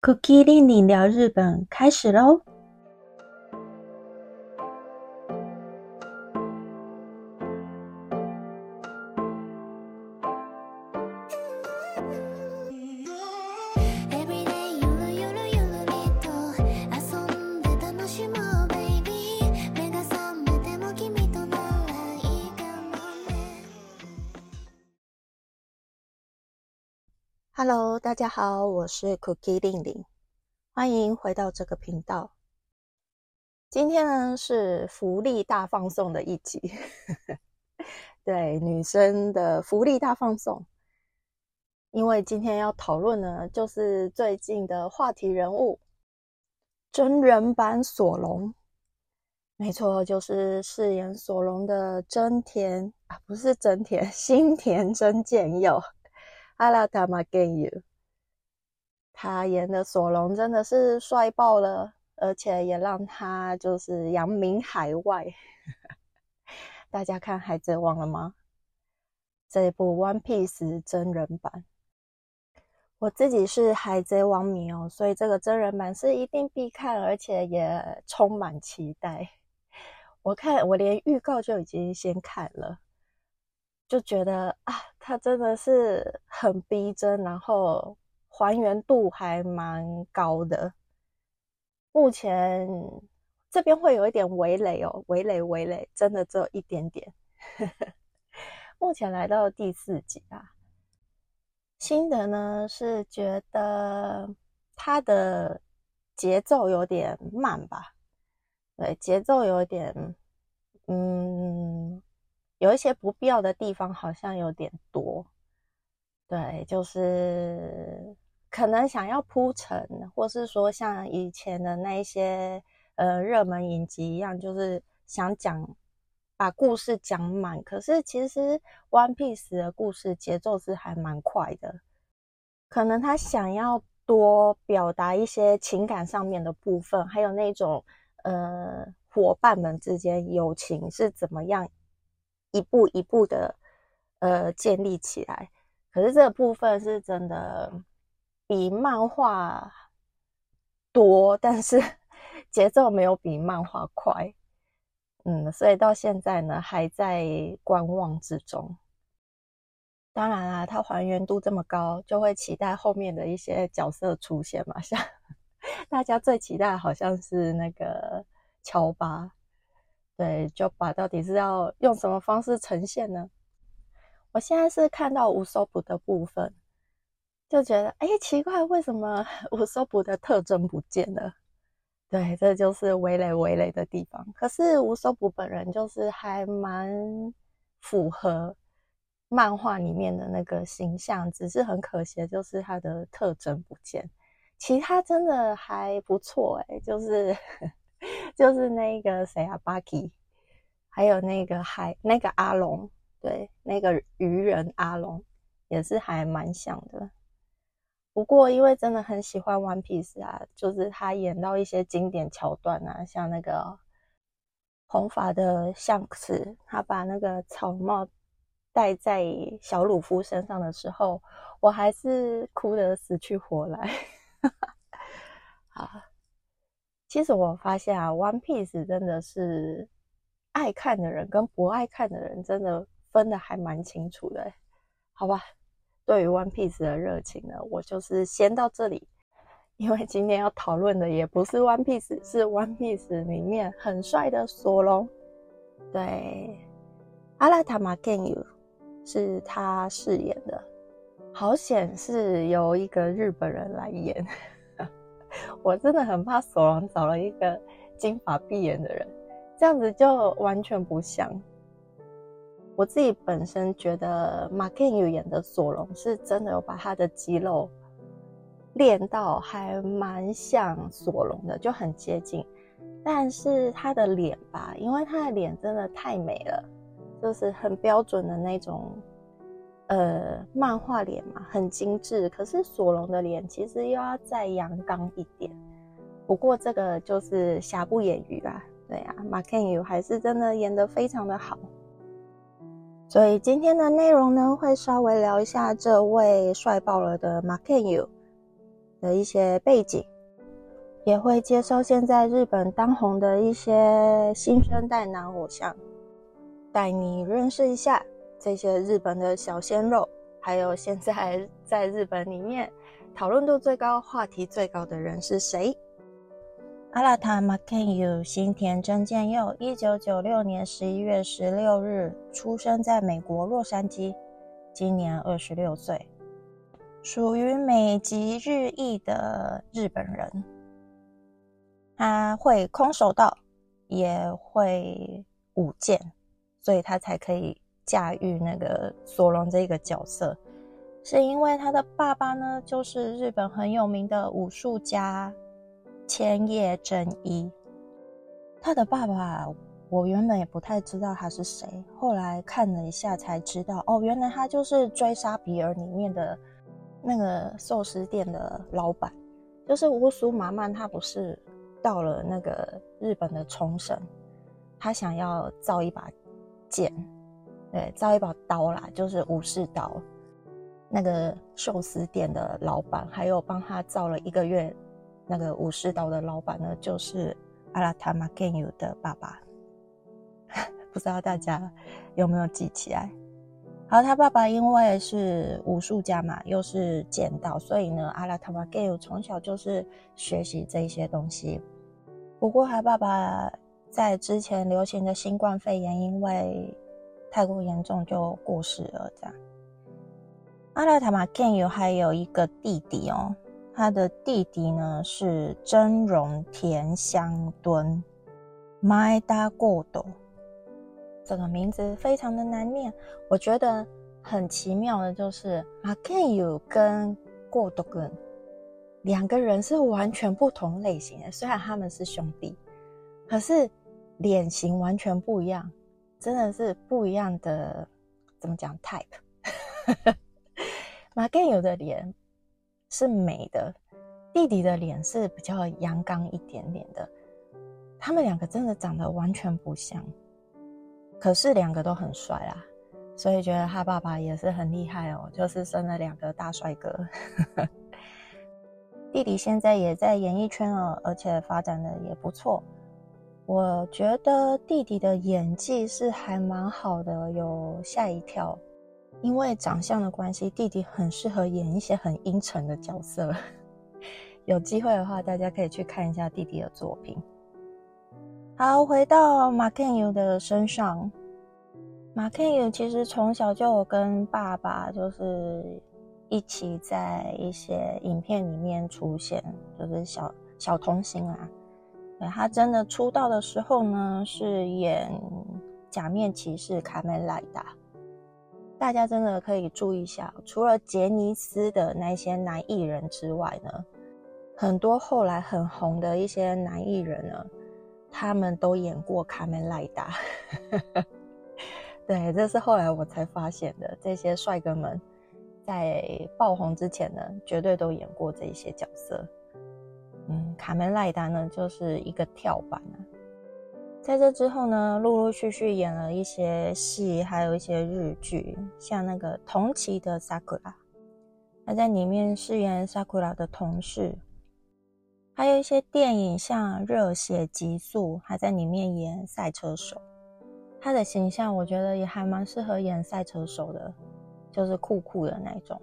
Cookie 令你聊日本开始喽！Hello，大家好，我是 Cookie 令令，欢迎回到这个频道。今天呢是福利大放送的一集，对女生的福利大放送。因为今天要讨论呢，就是最近的话题人物——真人版索隆。没错，就是饰演索隆的真田啊，不是真田，新田真剑佑。阿拉塔马给 you，他演的索隆真的是帅爆了，而且也让他就是扬名海外。大家看《海贼王》了吗？这一部《One Piece》真人版，我自己是《海贼王》迷哦，所以这个真人版是一定必看，而且也充满期待。我看我连预告就已经先看了。就觉得啊，它真的是很逼真，然后还原度还蛮高的。目前这边会有一点围垒哦，围垒围垒，真的只有一点点。目前来到第四集啊，心得呢是觉得它的节奏有点慢吧，对，节奏有点，嗯。有一些不必要的地方好像有点多，对，就是可能想要铺陈，或是说像以前的那一些呃热门影集一样，就是想讲把故事讲满。可是其实《One Piece》的故事节奏是还蛮快的，可能他想要多表达一些情感上面的部分，还有那种呃伙伴们之间友情是怎么样。一步一步的，呃，建立起来。可是这个部分是真的比漫画多，但是 节奏没有比漫画快。嗯，所以到现在呢，还在观望之中。当然啦，它还原度这么高，就会期待后面的一些角色出现嘛。像 大家最期待好像是那个乔巴。对，就把到底是要用什么方式呈现呢？我现在是看到无搜捕的部分，就觉得哎，奇怪，为什么 无搜捕的特征不见了？对，这就是围雷围雷的地方。可是无搜捕本人就是还蛮符合漫画里面的那个形象，只是很可惜，就是他的特征不见。其他真的还不错，哎，就是。就是那个谁啊，Bucky，还有那个海那个阿龙，对，那个鱼人阿龙也是还蛮像的。不过因为真的很喜欢 One Piece 啊，就是他演到一些经典桥段啊，像那个红发的象克他把那个草帽戴在小鲁夫身上的时候，我还是哭得死去活来。好。其实我发现啊，《One Piece》真的是爱看的人跟不爱看的人真的分的还蛮清楚的，好吧？对于《One Piece》的热情呢，我就是先到这里，因为今天要讨论的也不是《One Piece》，是《One Piece》里面很帅的索隆。对，阿拉塔马健友是他饰演的，好险是由一个日本人来演。我真的很怕索隆找了一个金发碧眼的人，这样子就完全不像。我自己本身觉得马奎宇演的索隆是真的有把他的肌肉练到还蛮像索隆的，就很接近。但是他的脸吧，因为他的脸真的太美了，就是很标准的那种，呃，漫画脸嘛，很精致。可是索隆的脸其实又要再阳刚一点。不过这个就是瑕不掩瑜啊，对啊，马肯宇还是真的演得非常的好。所以今天的内容呢，会稍微聊一下这位帅爆了的马肯宇的一些背景。也会介绍现在日本当红的一些新生代男偶像，带你认识一下这些日本的小鲜肉，还有现在在日本里面讨论度最高、话题最高的人是谁。阿拉塔马肯尤新田真剑佑，一九九六年十一月十六日出生在美国洛杉矶，今年二十六岁，属于美籍日裔的日本人。他会空手道，也会舞剑，所以他才可以驾驭那个索隆这个角色。是因为他的爸爸呢，就是日本很有名的武术家千叶真一。他的爸爸，我原本也不太知道他是谁，后来看了一下才知道，哦，原来他就是《追杀比尔》里面的那个寿司店的老板，就是乌苏麻曼，他不是。到了那个日本的冲绳，他想要造一把剑，对，造一把刀啦，就是武士刀。那个寿司店的老板，还有帮他造了一个月那个武士刀的老板呢，就是阿拉塔马根尤的爸爸。不知道大家有没有记起来？好，他爸爸因为是武术家嘛，又是剑道，所以呢，阿拉塔马盖尤从小就是学习这一些东西。不过，他爸爸在之前流行的新冠肺炎，因为太过严重就过世了。这样，阿拉塔马盖尤还有一个弟弟哦，他的弟弟呢是真荣田香敦，My Da Godo。这个名字非常的难念，我觉得很奇妙的就是马肯有跟过多根两个人是完全不同类型的，虽然他们是兄弟，可是脸型完全不一样，真的是不一样的。怎么讲？type？马肯有的脸是美的，弟弟的脸是比较阳刚一点点的，他们两个真的长得完全不像。可是两个都很帅啦，所以觉得他爸爸也是很厉害哦，就是生了两个大帅哥。弟弟现在也在演艺圈了，而且发展的也不错。我觉得弟弟的演技是还蛮好的，有吓一跳。因为长相的关系，弟弟很适合演一些很阴沉的角色。有机会的话，大家可以去看一下弟弟的作品。好，回到马肯尤的身上。马肯尤其实从小就有跟爸爸就是一起在一些影片里面出现，就是小小童星啊。对他真的出道的时候呢，是演《假面骑士卡梅莱达》。大家真的可以注意一下，除了杰尼斯的那些男艺人之外呢，很多后来很红的一些男艺人呢。他们都演过卡梅莱达，对，这是后来我才发现的。这些帅哥们在爆红之前呢，绝对都演过这些角色。卡梅莱达呢，就是一个跳板啊。在这之后呢，陆陆续续演了一些戏，还有一些日剧，像那个同期的萨库拉，他在里面饰演萨库拉的同事。还有一些电影，像《热血极速》，还在里面演赛车手。他的形象，我觉得也还蛮适合演赛车手的，就是酷酷的那种。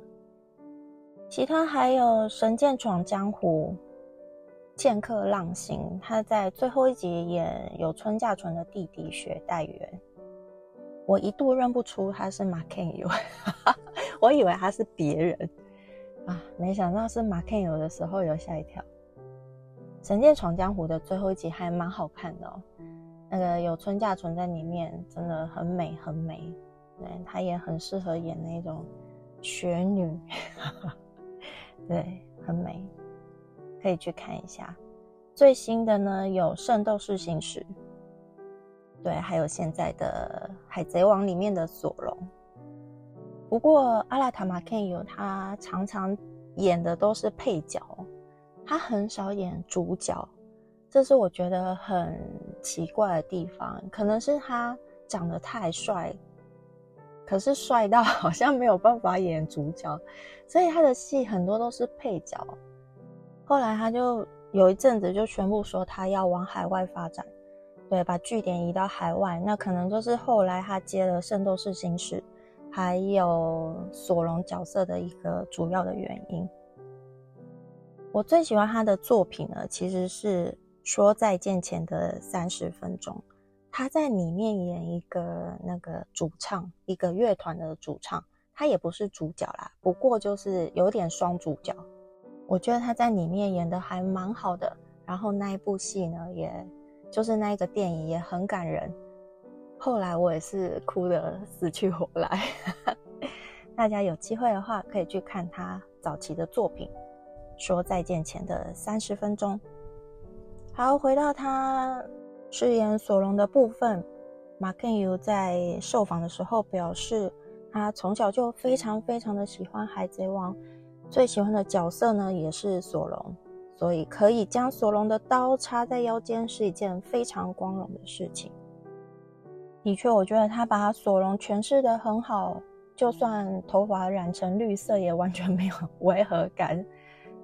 其他还有《神剑闯江湖》《剑客浪行》，他在最后一集演有春架纯的弟弟雪代缘。我一度认不出他是马肯尤，我以为他是别人啊，没想到是马肯尤的时候，有吓一跳。《神剑闯江湖》的最后一集还蛮好看的哦，那个有春架纯在里面，真的很美很美。对，她也很适合演那种雪女。对，很美，可以去看一下。最新的呢有《圣斗士星矢》，对，还有现在的《海贼王》里面的索隆。不过阿拉塔马 Ken 有他常常演的都是配角，他很少演主角，这是我觉得很奇怪的地方。可能是他长得太帅，可是帅到 好像没有办法演主角，所以他的戏很多都是配角。后来他就。有一阵子就宣布说他要往海外发展，对，把据点移到海外，那可能就是后来他接了《圣斗士星矢》还有索隆角色的一个主要的原因。我最喜欢他的作品呢，其实是《说再见前的三十分钟》，他在里面演一个那个主唱，一个乐团的主唱，他也不是主角啦，不过就是有点双主角。我觉得他在里面演的还蛮好的，然后那一部戏呢，也就是那一个电影也很感人。后来我也是哭得死去活来。大家有机会的话，可以去看他早期的作品，《说再见前的三十分钟》。好，回到他饰演索隆的部分，马肯尤在受访的时候表示，他从小就非常非常的喜欢《海贼王》。最喜欢的角色呢，也是索隆，所以可以将索隆的刀插在腰间是一件非常光荣的事情。的确，我觉得他把索隆诠释的很好，就算头发染成绿色，也完全没有 违和感。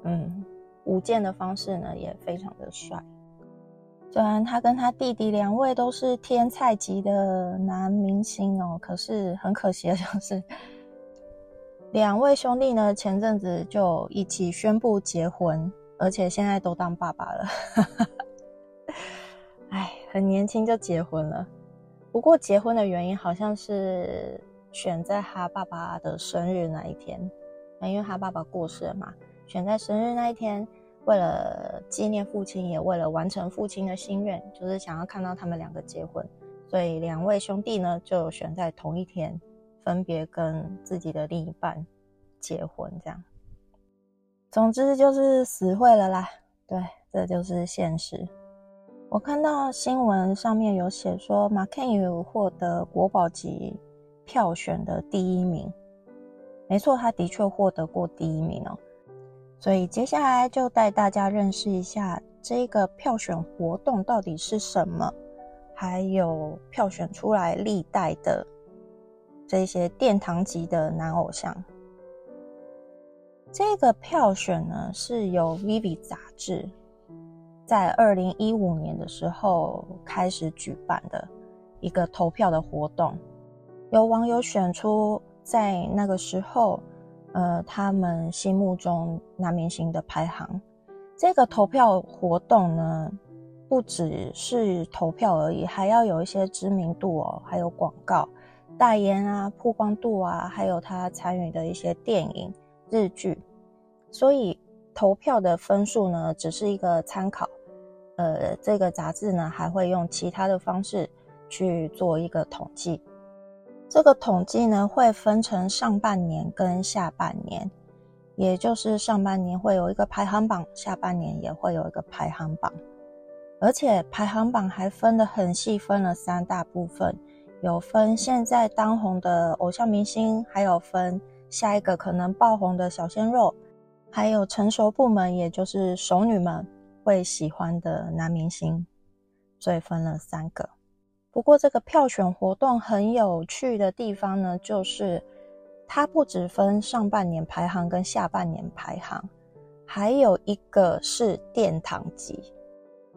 嗯，舞剑的方式呢，也非常的帅。虽然他跟他弟弟两位都是天才级的男明星哦，可是很可惜的就是。两位兄弟呢，前阵子就一起宣布结婚，而且现在都当爸爸了。哎，很年轻就结婚了。不过结婚的原因好像是选在他爸爸的生日那一天，因为他爸爸过世了嘛，选在生日那一天，为了纪念父亲，也为了完成父亲的心愿，就是想要看到他们两个结婚，所以两位兄弟呢就选在同一天。分别跟自己的另一半结婚，这样，总之就是死会了啦。对，这就是现实。我看到新闻上面有写说，马肯有获得国宝级票选的第一名。没错，他的确获得过第一名哦。所以接下来就带大家认识一下这个票选活动到底是什么，还有票选出来历代的。这些殿堂级的男偶像，这个票选呢是由《Vivi》杂志在二零一五年的时候开始举办的一个投票的活动，有网友选出在那个时候，呃，他们心目中男明星的排行。这个投票活动呢，不只是投票而已，还要有一些知名度哦，还有广告。代言啊，曝光度啊，还有他参与的一些电影、日剧，所以投票的分数呢，只是一个参考。呃，这个杂志呢，还会用其他的方式去做一个统计。这个统计呢，会分成上半年跟下半年，也就是上半年会有一个排行榜，下半年也会有一个排行榜，而且排行榜还分得很细，分了三大部分。有分现在当红的偶像明星，还有分下一个可能爆红的小鲜肉，还有成熟部门，也就是熟女们会喜欢的男明星，所以分了三个。不过这个票选活动很有趣的地方呢，就是它不只分上半年排行跟下半年排行，还有一个是殿堂级。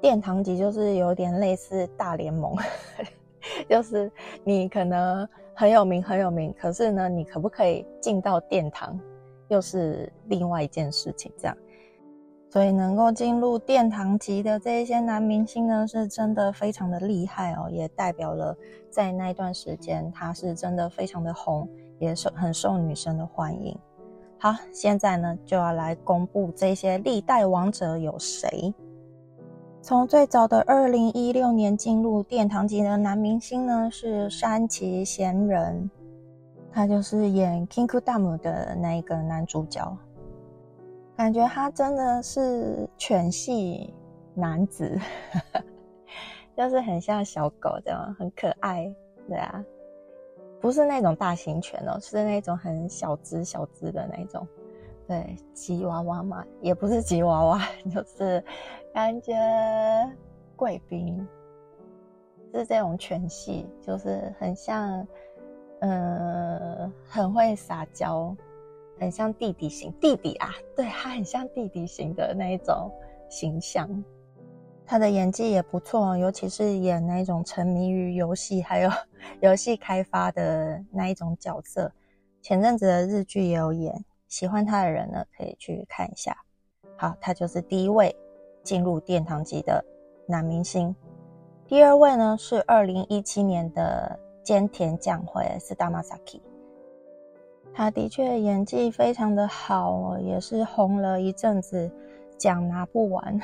殿堂级就是有点类似大联盟。就是你可能很有名很有名，可是呢，你可不可以进到殿堂，又是另外一件事情。这样，所以能够进入殿堂级的这一些男明星呢，是真的非常的厉害哦，也代表了在那一段时间他是真的非常的红，也是很受女生的欢迎。好，现在呢就要来公布这些历代王者有谁。从最早的二零一六年进入殿堂级的男明星呢，是山崎贤人，他就是演《King Kudam》的那一个男主角。感觉他真的是犬系男子，就是很像小狗这样，很可爱，对啊，不是那种大型犬哦，是那种很小只小只的那种，对，吉娃娃嘛，也不是吉娃娃，就是感觉贵宾是这种犬系，就是很像，嗯，很会撒娇。很像弟弟型弟弟啊，对他很像弟弟型的那一种形象。他的演技也不错，尤其是演那种沉迷于游戏还有 游戏开发的那一种角色。前阵子的日剧也有演，喜欢他的人呢可以去看一下。好，他就是第一位进入殿堂级的男明星。第二位呢是二零一七年的菅田将晖，是大 Masaki。他的确演技非常的好，也是红了一阵子，奖拿不完。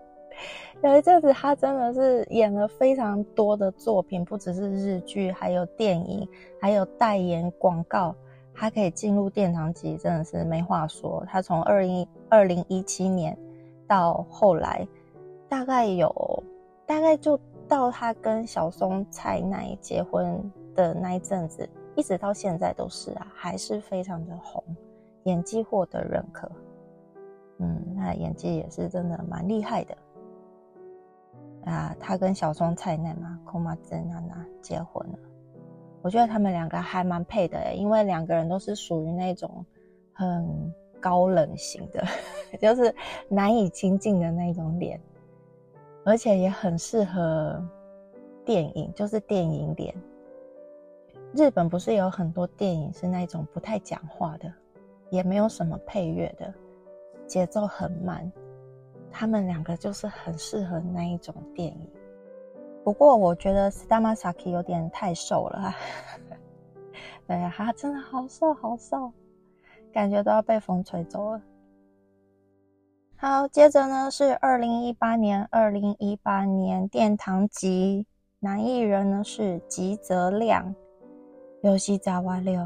有一阵子他真的是演了非常多的作品，不只是日剧，还有电影，还有代言广告。他可以进入殿堂级，真的是没话说。他从二零二零一七年到后来，大概有大概就到他跟小松菜奈结婚的那一阵子。一直到现在都是啊，还是非常的红，演技获得认可。嗯，那演技也是真的蛮厉害的啊。他跟小松菜奈嘛，空马真娜娜结婚了，我觉得他们两个还蛮配的因为两个人都是属于那种很高冷型的，就是难以亲近的那种脸，而且也很适合电影，就是电影脸。日本不是有很多电影是那种不太讲话的，也没有什么配乐的，节奏很慢。他们两个就是很适合那一种电影。不过我觉得 s t a m a s a k i 有点太瘦了，对呀，他真的好瘦好瘦，感觉都要被风吹走了。好，接着呢是二零一八年，二零一八年殿堂级男艺人呢是吉泽亮。尤西扎瓦六，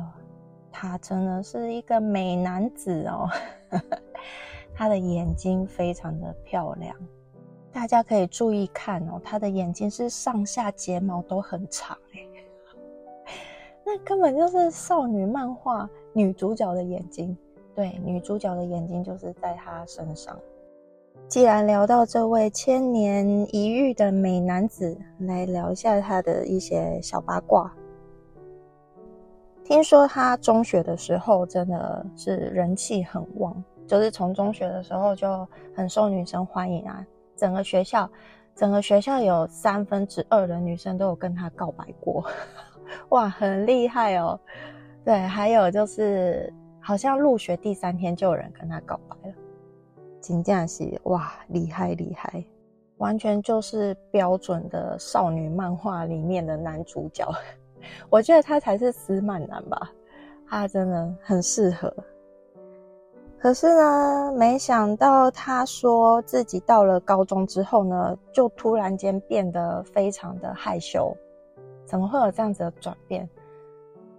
他真的是一个美男子哦，他的眼睛非常的漂亮，大家可以注意看哦，他的眼睛是上下睫毛都很长哎，那根本就是少女漫画女主角的眼睛，对，女主角的眼睛就是在他身上。既然聊到这位千年一遇的美男子，来聊一下他的一些小八卦。听说他中学的时候真的是人气很旺，就是从中学的时候就很受女生欢迎啊。整个学校，整个学校有三分之二的女生都有跟他告白过，哇，很厉害哦。对，还有就是好像入学第三天就有人跟他告白了，金匠是哇，厉害厉害，完全就是标准的少女漫画里面的男主角。我觉得他才是死满男吧，他真的很适合。可是呢，没想到他说自己到了高中之后呢，就突然间变得非常的害羞。怎么会有这样子的转变？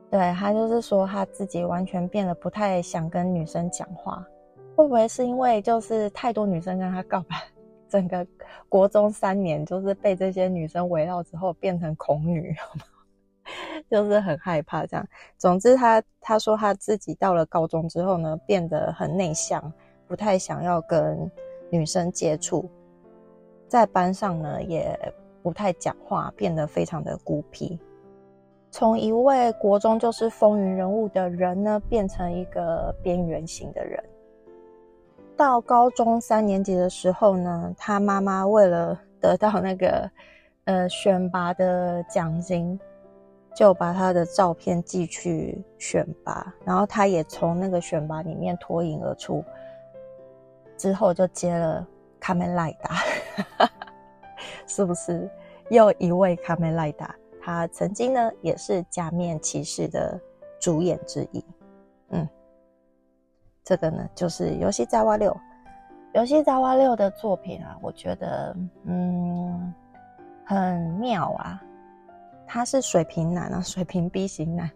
对他就是说他自己完全变得不太想跟女生讲话。会不会是因为就是太多女生跟他告白，整个国中三年就是被这些女生围绕之后变成恐女？就是很害怕这样。总之，他他说他自己到了高中之后呢，变得很内向，不太想要跟女生接触，在班上呢也不太讲话，变得非常的孤僻。从一位国中就是风云人物的人呢，变成一个边缘型的人。到高中三年级的时候呢，他妈妈为了得到那个呃选拔的奖金。就把他的照片寄去选拔，然后他也从那个选拔里面脱颖而出，之后就接了卡梅赖达，是不是又一位卡梅赖达？他曾经呢也是假面骑士的主演之一。嗯，这个呢就是游戏扎瓦六，游戏扎瓦六的作品啊，我觉得嗯很妙啊。他是水瓶男啊，水瓶 B 型男，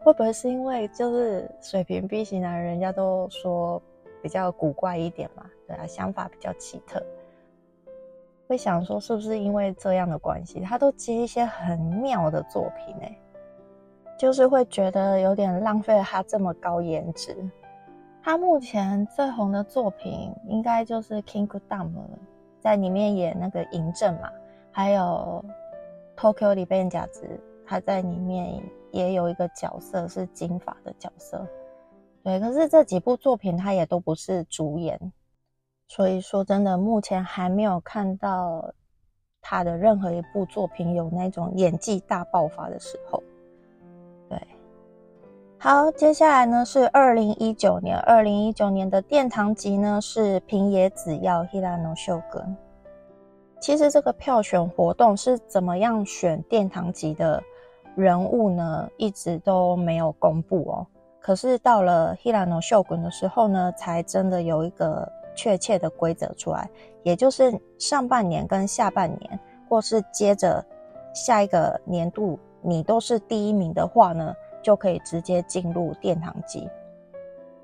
会不会是因为就是水瓶 B 型男，人家都说比较古怪一点嘛，对啊，想法比较奇特，会想说是不是因为这样的关系，他都接一些很妙的作品哎，就是会觉得有点浪费了他这么高颜值。他目前最红的作品应该就是《King Kong》了，在里面演那个嬴政嘛，还有《Tokyo 里边假子》，他在里面也有一个角色是金发的角色。对，可是这几部作品他也都不是主演，所以说真的目前还没有看到他的任何一部作品有那种演技大爆发的时候。对，好，接下来呢是二零一九年，二零一九年的殿堂级呢是平野紫耀 Hirano 秀哥。其实这个票选活动是怎么样选殿堂级的人物呢？一直都没有公布哦。可是到了 Hirano Shogun 的时候呢，才真的有一个确切的规则出来，也就是上半年跟下半年，或是接着下一个年度，你都是第一名的话呢，就可以直接进入殿堂级。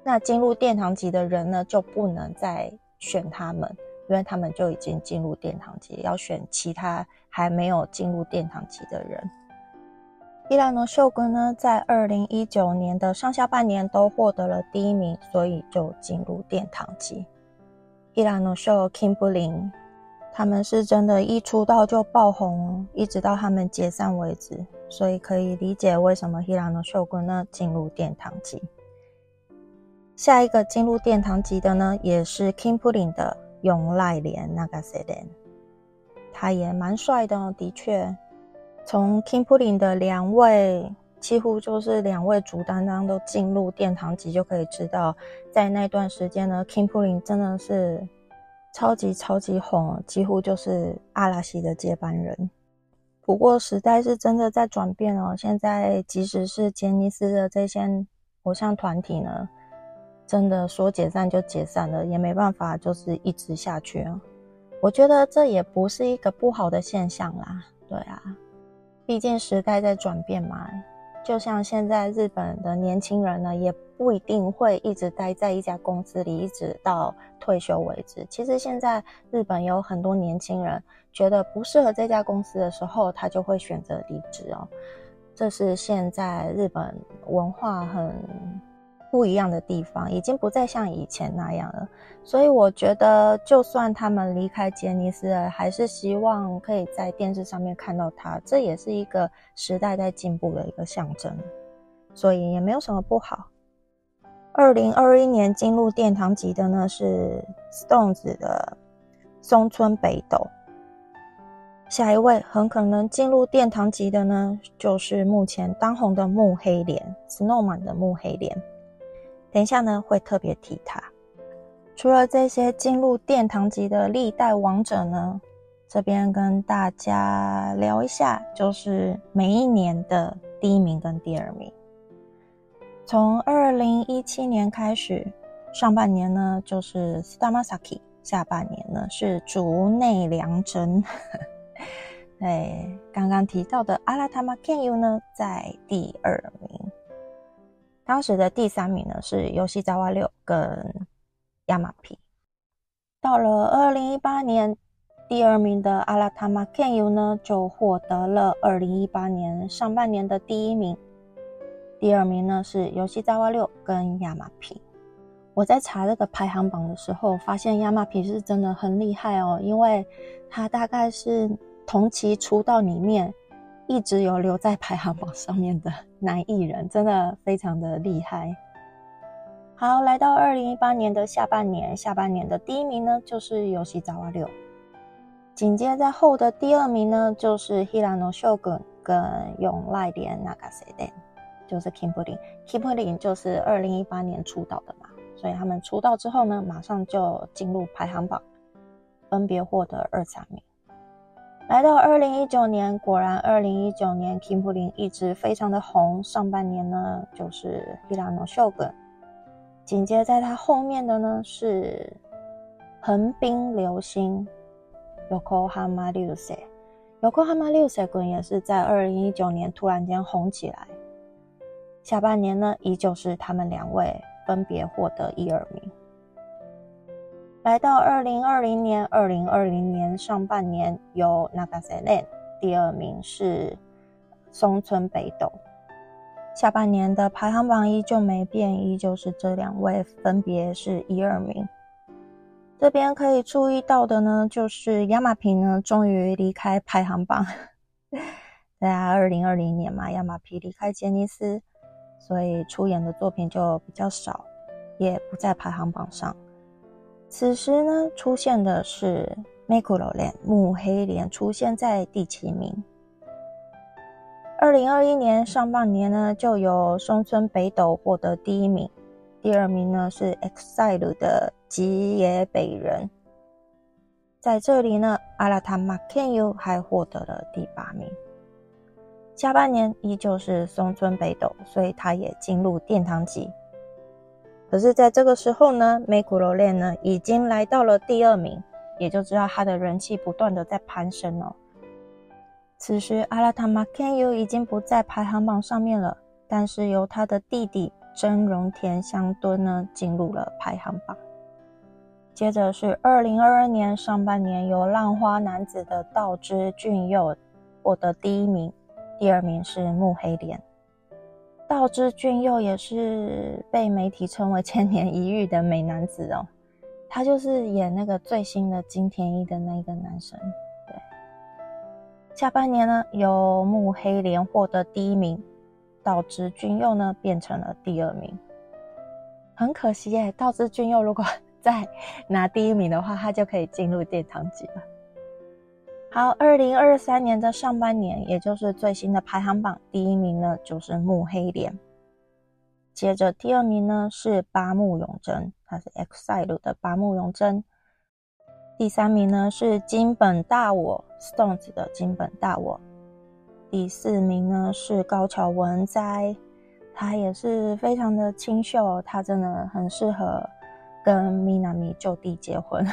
那进入殿堂级的人呢，就不能再选他们，因为他们就已经进入殿堂级，要选其他还没有进入殿堂级的人。伊兰诺秀根呢，在二零一九年的上下半年都获得了第一名，所以就进入殿堂级。伊兰诺秀 Kimberly，他们是真的，一出道就爆红，一直到他们解散为止，所以可以理解为什么伊兰诺秀根呢进入殿堂级。下一个进入殿堂级的呢，也是 Kimberly 的永濑廉那个 s e n 他也蛮帅的，的确。从 King p u l i n 的两位，几乎就是两位主担当都进入殿堂级，就可以知道，在那段时间呢，King p u l i n 真的是超级超级红，几乎就是阿拉西的接班人。不过时代是真的在转变哦，现在即使是杰尼斯的这些偶像团体呢，真的说解散就解散了，也没办法就是一直下去啊。我觉得这也不是一个不好的现象啦，对啊。毕竟时代在转变嘛，就像现在日本的年轻人呢，也不一定会一直待在一家公司里，一直到退休为止。其实现在日本有很多年轻人觉得不适合这家公司的时候，他就会选择离职哦。这是现在日本文化很。不一样的地方已经不再像以前那样了，所以我觉得，就算他们离开杰尼斯了，还是希望可以在电视上面看到他，这也是一个时代在进步的一个象征，所以也没有什么不好。二零二一年进入殿堂级的呢是 Stones 的松村北斗，下一位很可能进入殿堂级的呢，就是目前当红的木黑莲 Snowman 的木黑莲。等一下呢，会特别提他。除了这些进入殿堂级的历代王者呢，这边跟大家聊一下，就是每一年的第一名跟第二名。从二零一七年开始，上半年呢就是 Stamasaki，下半年呢是竹内良真。对，刚刚提到的阿拉塔玛 Kenyu 呢，在第二名。当时的第三名呢是游戏扎瓦六跟亚马皮，到了二零一八年，第二名的阿拉塔玛 Kenyu 呢就获得了二零一八年上半年的第一名。第二名呢是游戏扎瓦六跟亚马皮。我在查这个排行榜的时候，发现亚马皮是真的很厉害哦，因为他大概是同期出道里面。一直有留在排行榜上面的男艺人，真的非常的厉害。好，来到二零一八年的下半年，下半年的第一名呢就是游戏扎瓦六，紧接在后的第二名呢就是 Hirano Shogun 跟永濑廉 Nagase 就是 Kimberly，Kimberly 就是二零一八年出道的嘛，所以他们出道之后呢，马上就进入排行榜，分别获得二三名。来到二零一九年，果然二零一九年 k i m b e r l y 一直非常的红。上半年呢，就是 Hirano Shogun，紧接在他后面的呢是横滨流星 Yokohama l u s e Yokohama l u s e 滚也是在二零一九年突然间红起来。下半年呢，依旧是他们两位分别获得一二名。来到二零二零年，二零二零年上半年有 Nagase Land，第二名是松村北斗。下半年的排行榜依旧没变，依旧是这两位，分别是一二名。这边可以注意到的呢，就是亚马平呢，终于离开排行榜。在，二零二零年嘛，亚马皮离开杰尼斯，所以出演的作品就比较少，也不在排行榜上。此时呢，出现的是 Makuro 莲木黑莲，出现在第七名。二零二一年上半年呢，就有松村北斗获得第一名，第二名呢是 EXILE 的吉野北人。在这里呢，阿拉塔马 Ken U 还获得了第八名。下半年依旧是松村北斗，所以他也进入殿堂级。可是，在这个时候呢，美古罗链呢已经来到了第二名，也就知道他的人气不断的在攀升哦。此时，阿拉塔马 Ken U 已经不在排行榜上面了，但是由他的弟弟真荣田香敦呢进入了排行榜。接着是二零二二年上半年由浪花男子的道之俊佑获得第一名，第二名是木黑莲。道之俊佑也是被媒体称为千年一遇的美男子哦，他就是演那个最新的金田一的那个男生。对，下半年呢，由木黑莲获得第一名，道之俊佑呢变成了第二名。很可惜耶，道之俊佑如果 再拿第一名的话，他就可以进入殿堂级了。好，二零二三年的上半年，也就是最新的排行榜第一名呢，就是木黑莲。接着第二名呢是八木永真，他是 EXILE 的八木永真。第三名呢是金本大我 Stones 的金本大我。第四名呢是高桥文哉，他也是非常的清秀，他真的很适合跟 Minami 就地结婚，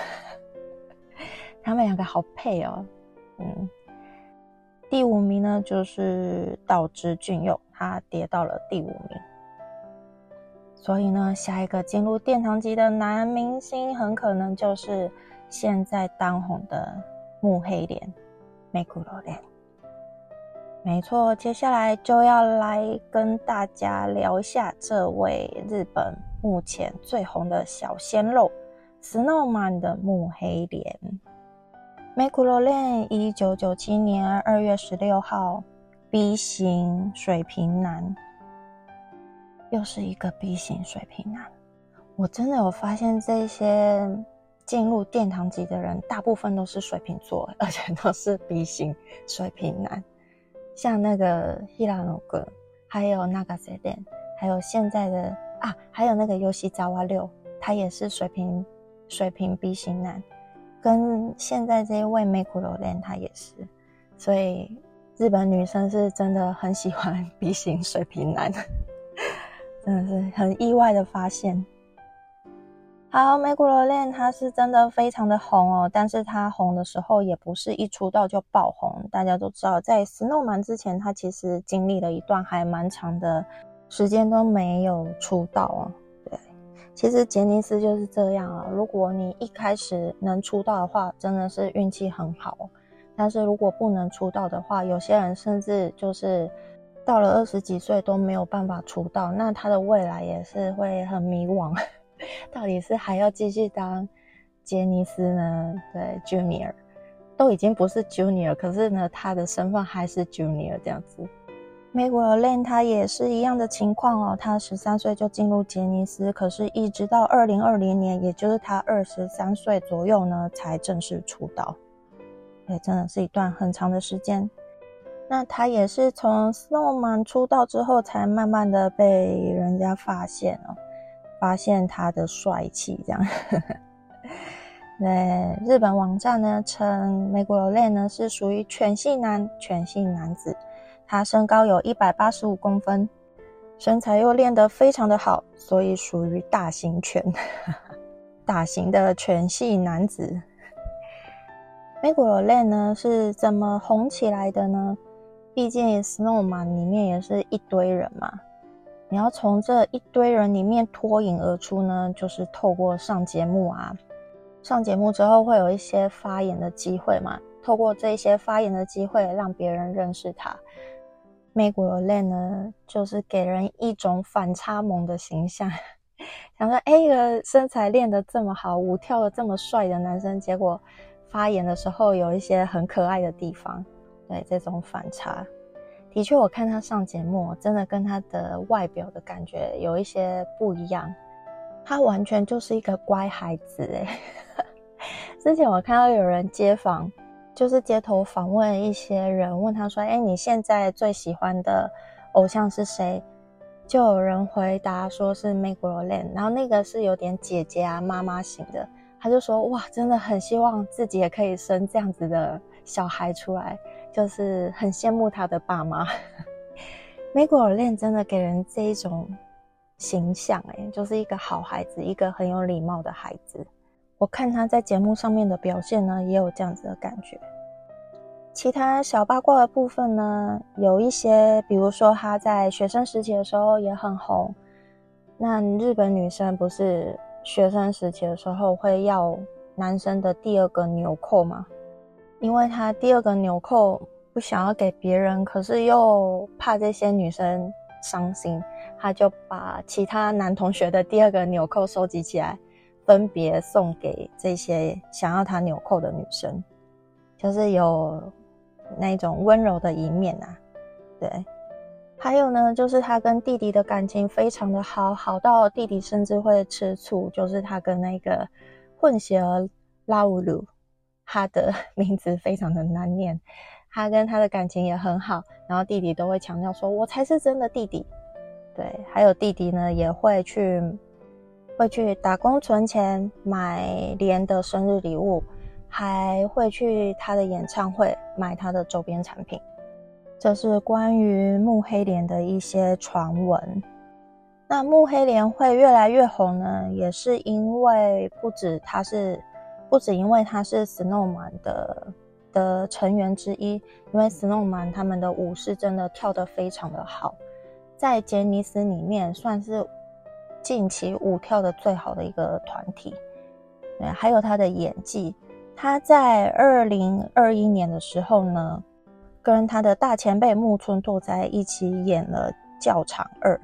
他们两个好配哦。嗯，第五名呢就是道之俊佑，他跌到了第五名。所以呢，下一个进入殿堂级的男明星，很可能就是现在当红的木黑莲 Makuro 莲。没错，接下来就要来跟大家聊一下这位日本目前最红的小鲜肉 Snowman 的木黑莲。梅库罗链，一九九七年二月十六号，B 型水瓶男，又是一个 B 型水瓶男。我真的有发现，这些进入殿堂级的人，大部分都是水瓶座，而且都是 B 型水瓶男。像那个 Hirano 哥，还有那个 s e d n 还有现在的啊，还有那个游戏扎瓦六，他也是水瓶水瓶 B 型男。跟现在这一位美库罗莲，他也是，所以日本女生是真的很喜欢 B 型水瓶男，真的是很意外的发现。好，美库罗莲他是真的非常的红哦，但是他红的时候也不是一出道就爆红，大家都知道，在 Snowman 之前，他其实经历了一段还蛮长的时间都没有出道啊。其实杰尼斯就是这样啊，如果你一开始能出道的话，真的是运气很好；但是如果不能出道的话，有些人甚至就是到了二十几岁都没有办法出道，那他的未来也是会很迷惘，到底是还要继续当杰尼斯呢？对，Junior 都已经不是 Junior，可是呢，他的身份还是 Junior 这样子。美国的 Len 他也是一样的情况哦，他十三岁就进入杰尼斯，可是一直到二零二零年，也就是他二十三岁左右呢，才正式出道。对，真的是一段很长的时间。那他也是从 Snowman 出道之后，才慢慢的被人家发现哦，发现他的帅气这样。对，日本网站呢称美国的 Len 呢是属于全性男，全性男子。他身高有一百八十五公分，身材又练得非常的好，所以属于大型犬，大型的犬系男子。美国的练呢是怎么红起来的呢？毕竟 Snowman 里面也是一堆人嘛，你要从这一堆人里面脱颖而出呢，就是透过上节目啊，上节目之后会有一些发言的机会嘛，透过这些发言的机会，让别人认识他。美国练呢，就是给人一种反差萌的形象，想说，哎，一个身材练得这么好，舞跳得这么帅的男生，结果发言的时候有一些很可爱的地方，对这种反差，的确，我看他上节目，真的跟他的外表的感觉有一些不一样，他完全就是一个乖孩子，哎，之前我看到有人街访。就是街头访问一些人，问他说：“哎，你现在最喜欢的偶像是谁？”就有人回答说是 Meg Ryan，然后那个是有点姐姐啊、妈妈型的。他就说：“哇，真的很希望自己也可以生这样子的小孩出来，就是很羡慕他的爸妈。”Meg Ryan 真的给人这一种形象，哎，就是一个好孩子，一个很有礼貌的孩子。我看他在节目上面的表现呢，也有这样子的感觉。其他小八卦的部分呢，有一些，比如说他在学生时期的时候也很红。那日本女生不是学生时期的时候会要男生的第二个纽扣吗？因为他第二个纽扣不想要给别人，可是又怕这些女生伤心，他就把其他男同学的第二个纽扣收集起来。分别送给这些想要他纽扣的女生，就是有那种温柔的一面啊。对，还有呢，就是他跟弟弟的感情非常的好，好到弟弟甚至会吃醋。就是他跟那个混血儿拉乌鲁，他的名字非常的难念，他跟他的感情也很好，然后弟弟都会强调说：“我才是真的弟弟。”对，还有弟弟呢，也会去。会去打工存钱买莲的生日礼物，还会去他的演唱会买他的周边产品。这是关于木黑莲的一些传闻。那木黑莲会越来越红呢，也是因为不止他是，不止因为他是 Snowman 的的成员之一，因为 Snowman 他们的舞是真的跳得非常的好，在杰尼斯里面算是。近期舞跳的最好的一个团体，对，还有他的演技。他在二零二一年的时候呢，跟他的大前辈木村拓哉一起演了《教场二》，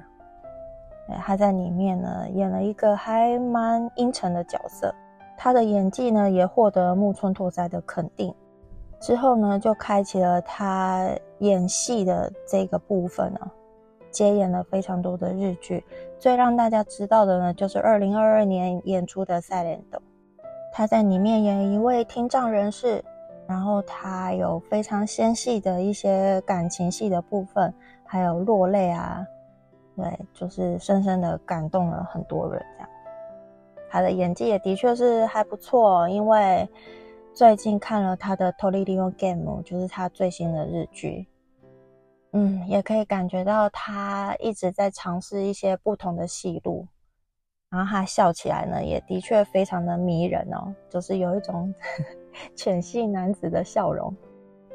他在里面呢演了一个还蛮阴沉的角色。他的演技呢也获得木村拓哉的肯定。之后呢，就开启了他演戏的这个部分呢。接演了非常多的日剧，最让大家知道的呢，就是二零二二年演出的《赛莲斗》，他在里面演一位听障人士，然后他有非常纤细的一些感情戏的部分，还有落泪啊，对，就是深深的感动了很多人。这样，他的演技也的确是还不错，因为最近看了他的《t o l i d o Game》，就是他最新的日剧。嗯，也可以感觉到他一直在尝试一些不同的戏路，然后他笑起来呢，也的确非常的迷人哦，就是有一种 犬系男子的笑容。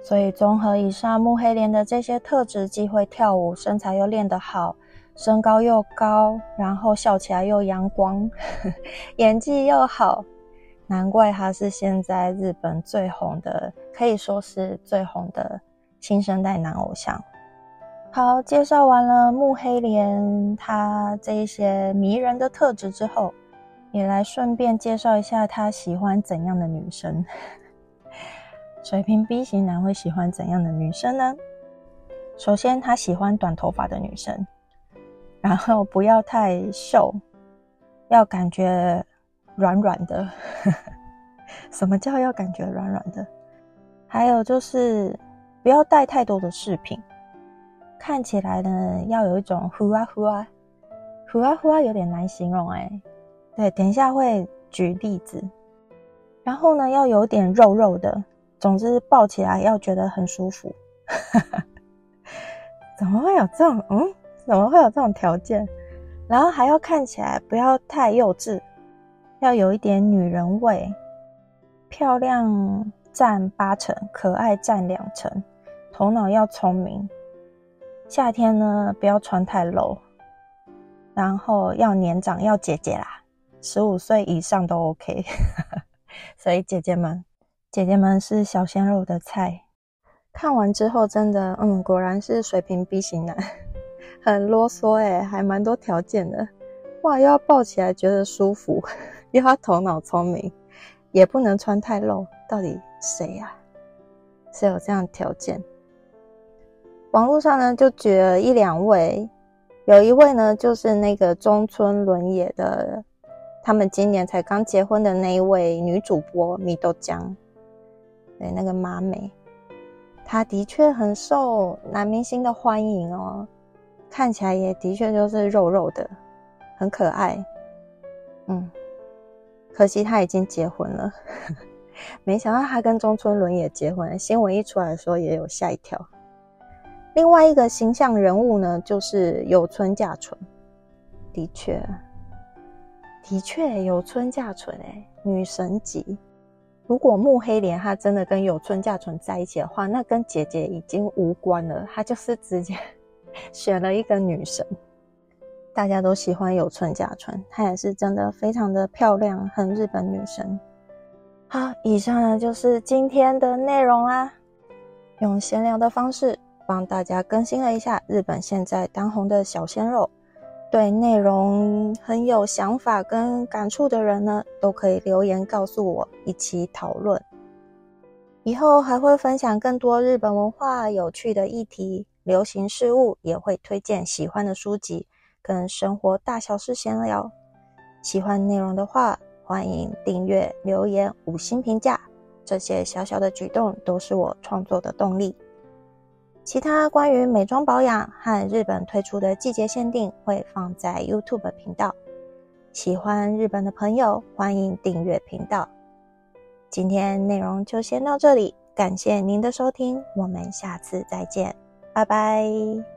所以综合以上木黑莲的这些特质，既会跳舞，身材又练得好，身高又高，然后笑起来又阳光，演技又好，难怪他是现在日本最红的，可以说是最红的新生代男偶像。好，介绍完了木黑莲他这一些迷人的特质之后，也来顺便介绍一下他喜欢怎样的女生。水瓶 B 型男会喜欢怎样的女生呢？首先，他喜欢短头发的女生，然后不要太瘦，要感觉软软的。什么叫要感觉软软的？还有就是不要带太多的饰品。看起来呢，要有一种呼啊呼啊，呼啊呼啊，有点难形容哎。对，等一下会举例子。然后呢，要有点肉肉的，总之抱起来要觉得很舒服。怎么会有这种？嗯，怎么会有这种条件？然后还要看起来不要太幼稚，要有一点女人味。漂亮占八成，可爱占两成，头脑要聪明。夏天呢，不要穿太露，然后要年长，要姐姐啦，十五岁以上都 OK。所以姐姐们，姐姐们是小鲜肉的菜。看完之后，真的，嗯，果然是水平 B 型男，很啰嗦哎，还蛮多条件的。哇，又要抱起来觉得舒服，又要头脑聪明，也不能穿太露。到底谁呀？是有这样条件？网络上呢就举了一两位，有一位呢就是那个中村伦也的，他们今年才刚结婚的那一位女主播米豆江，对，那个妈美。她的确很受男明星的欢迎哦，看起来也的确就是肉肉的，很可爱。嗯，可惜她已经结婚了，没想到她跟中村伦也结婚，新闻一出来的时候也有吓一跳。另外一个形象人物呢，就是有村架纯，的确，的确有村架纯哎，女神级。如果木黑莲她真的跟有村架纯在一起的话，那跟姐姐已经无关了，她就是直接 选了一个女神。大家都喜欢有村架纯，她也是真的非常的漂亮，很日本女神。好，以上呢就是今天的内容啦，用闲聊的方式帮大家更新了一下日本现在当红的小鲜肉。对内容很有想法跟感触的人呢，都可以留言告诉我，一起讨论。以后还会分享更多日本文化有趣的议题、流行事物，也会推荐喜欢的书籍跟生活大小事闲聊。喜欢内容的话，欢迎订阅、留言、五星评价，这些小小的举动都是我创作的动力。其他关于美妆保养和日本推出的季节限定会放在 YouTube 频道。喜欢日本的朋友，欢迎订阅频道。今天内容就先到这里，感谢您的收听，我们下次再见，拜拜。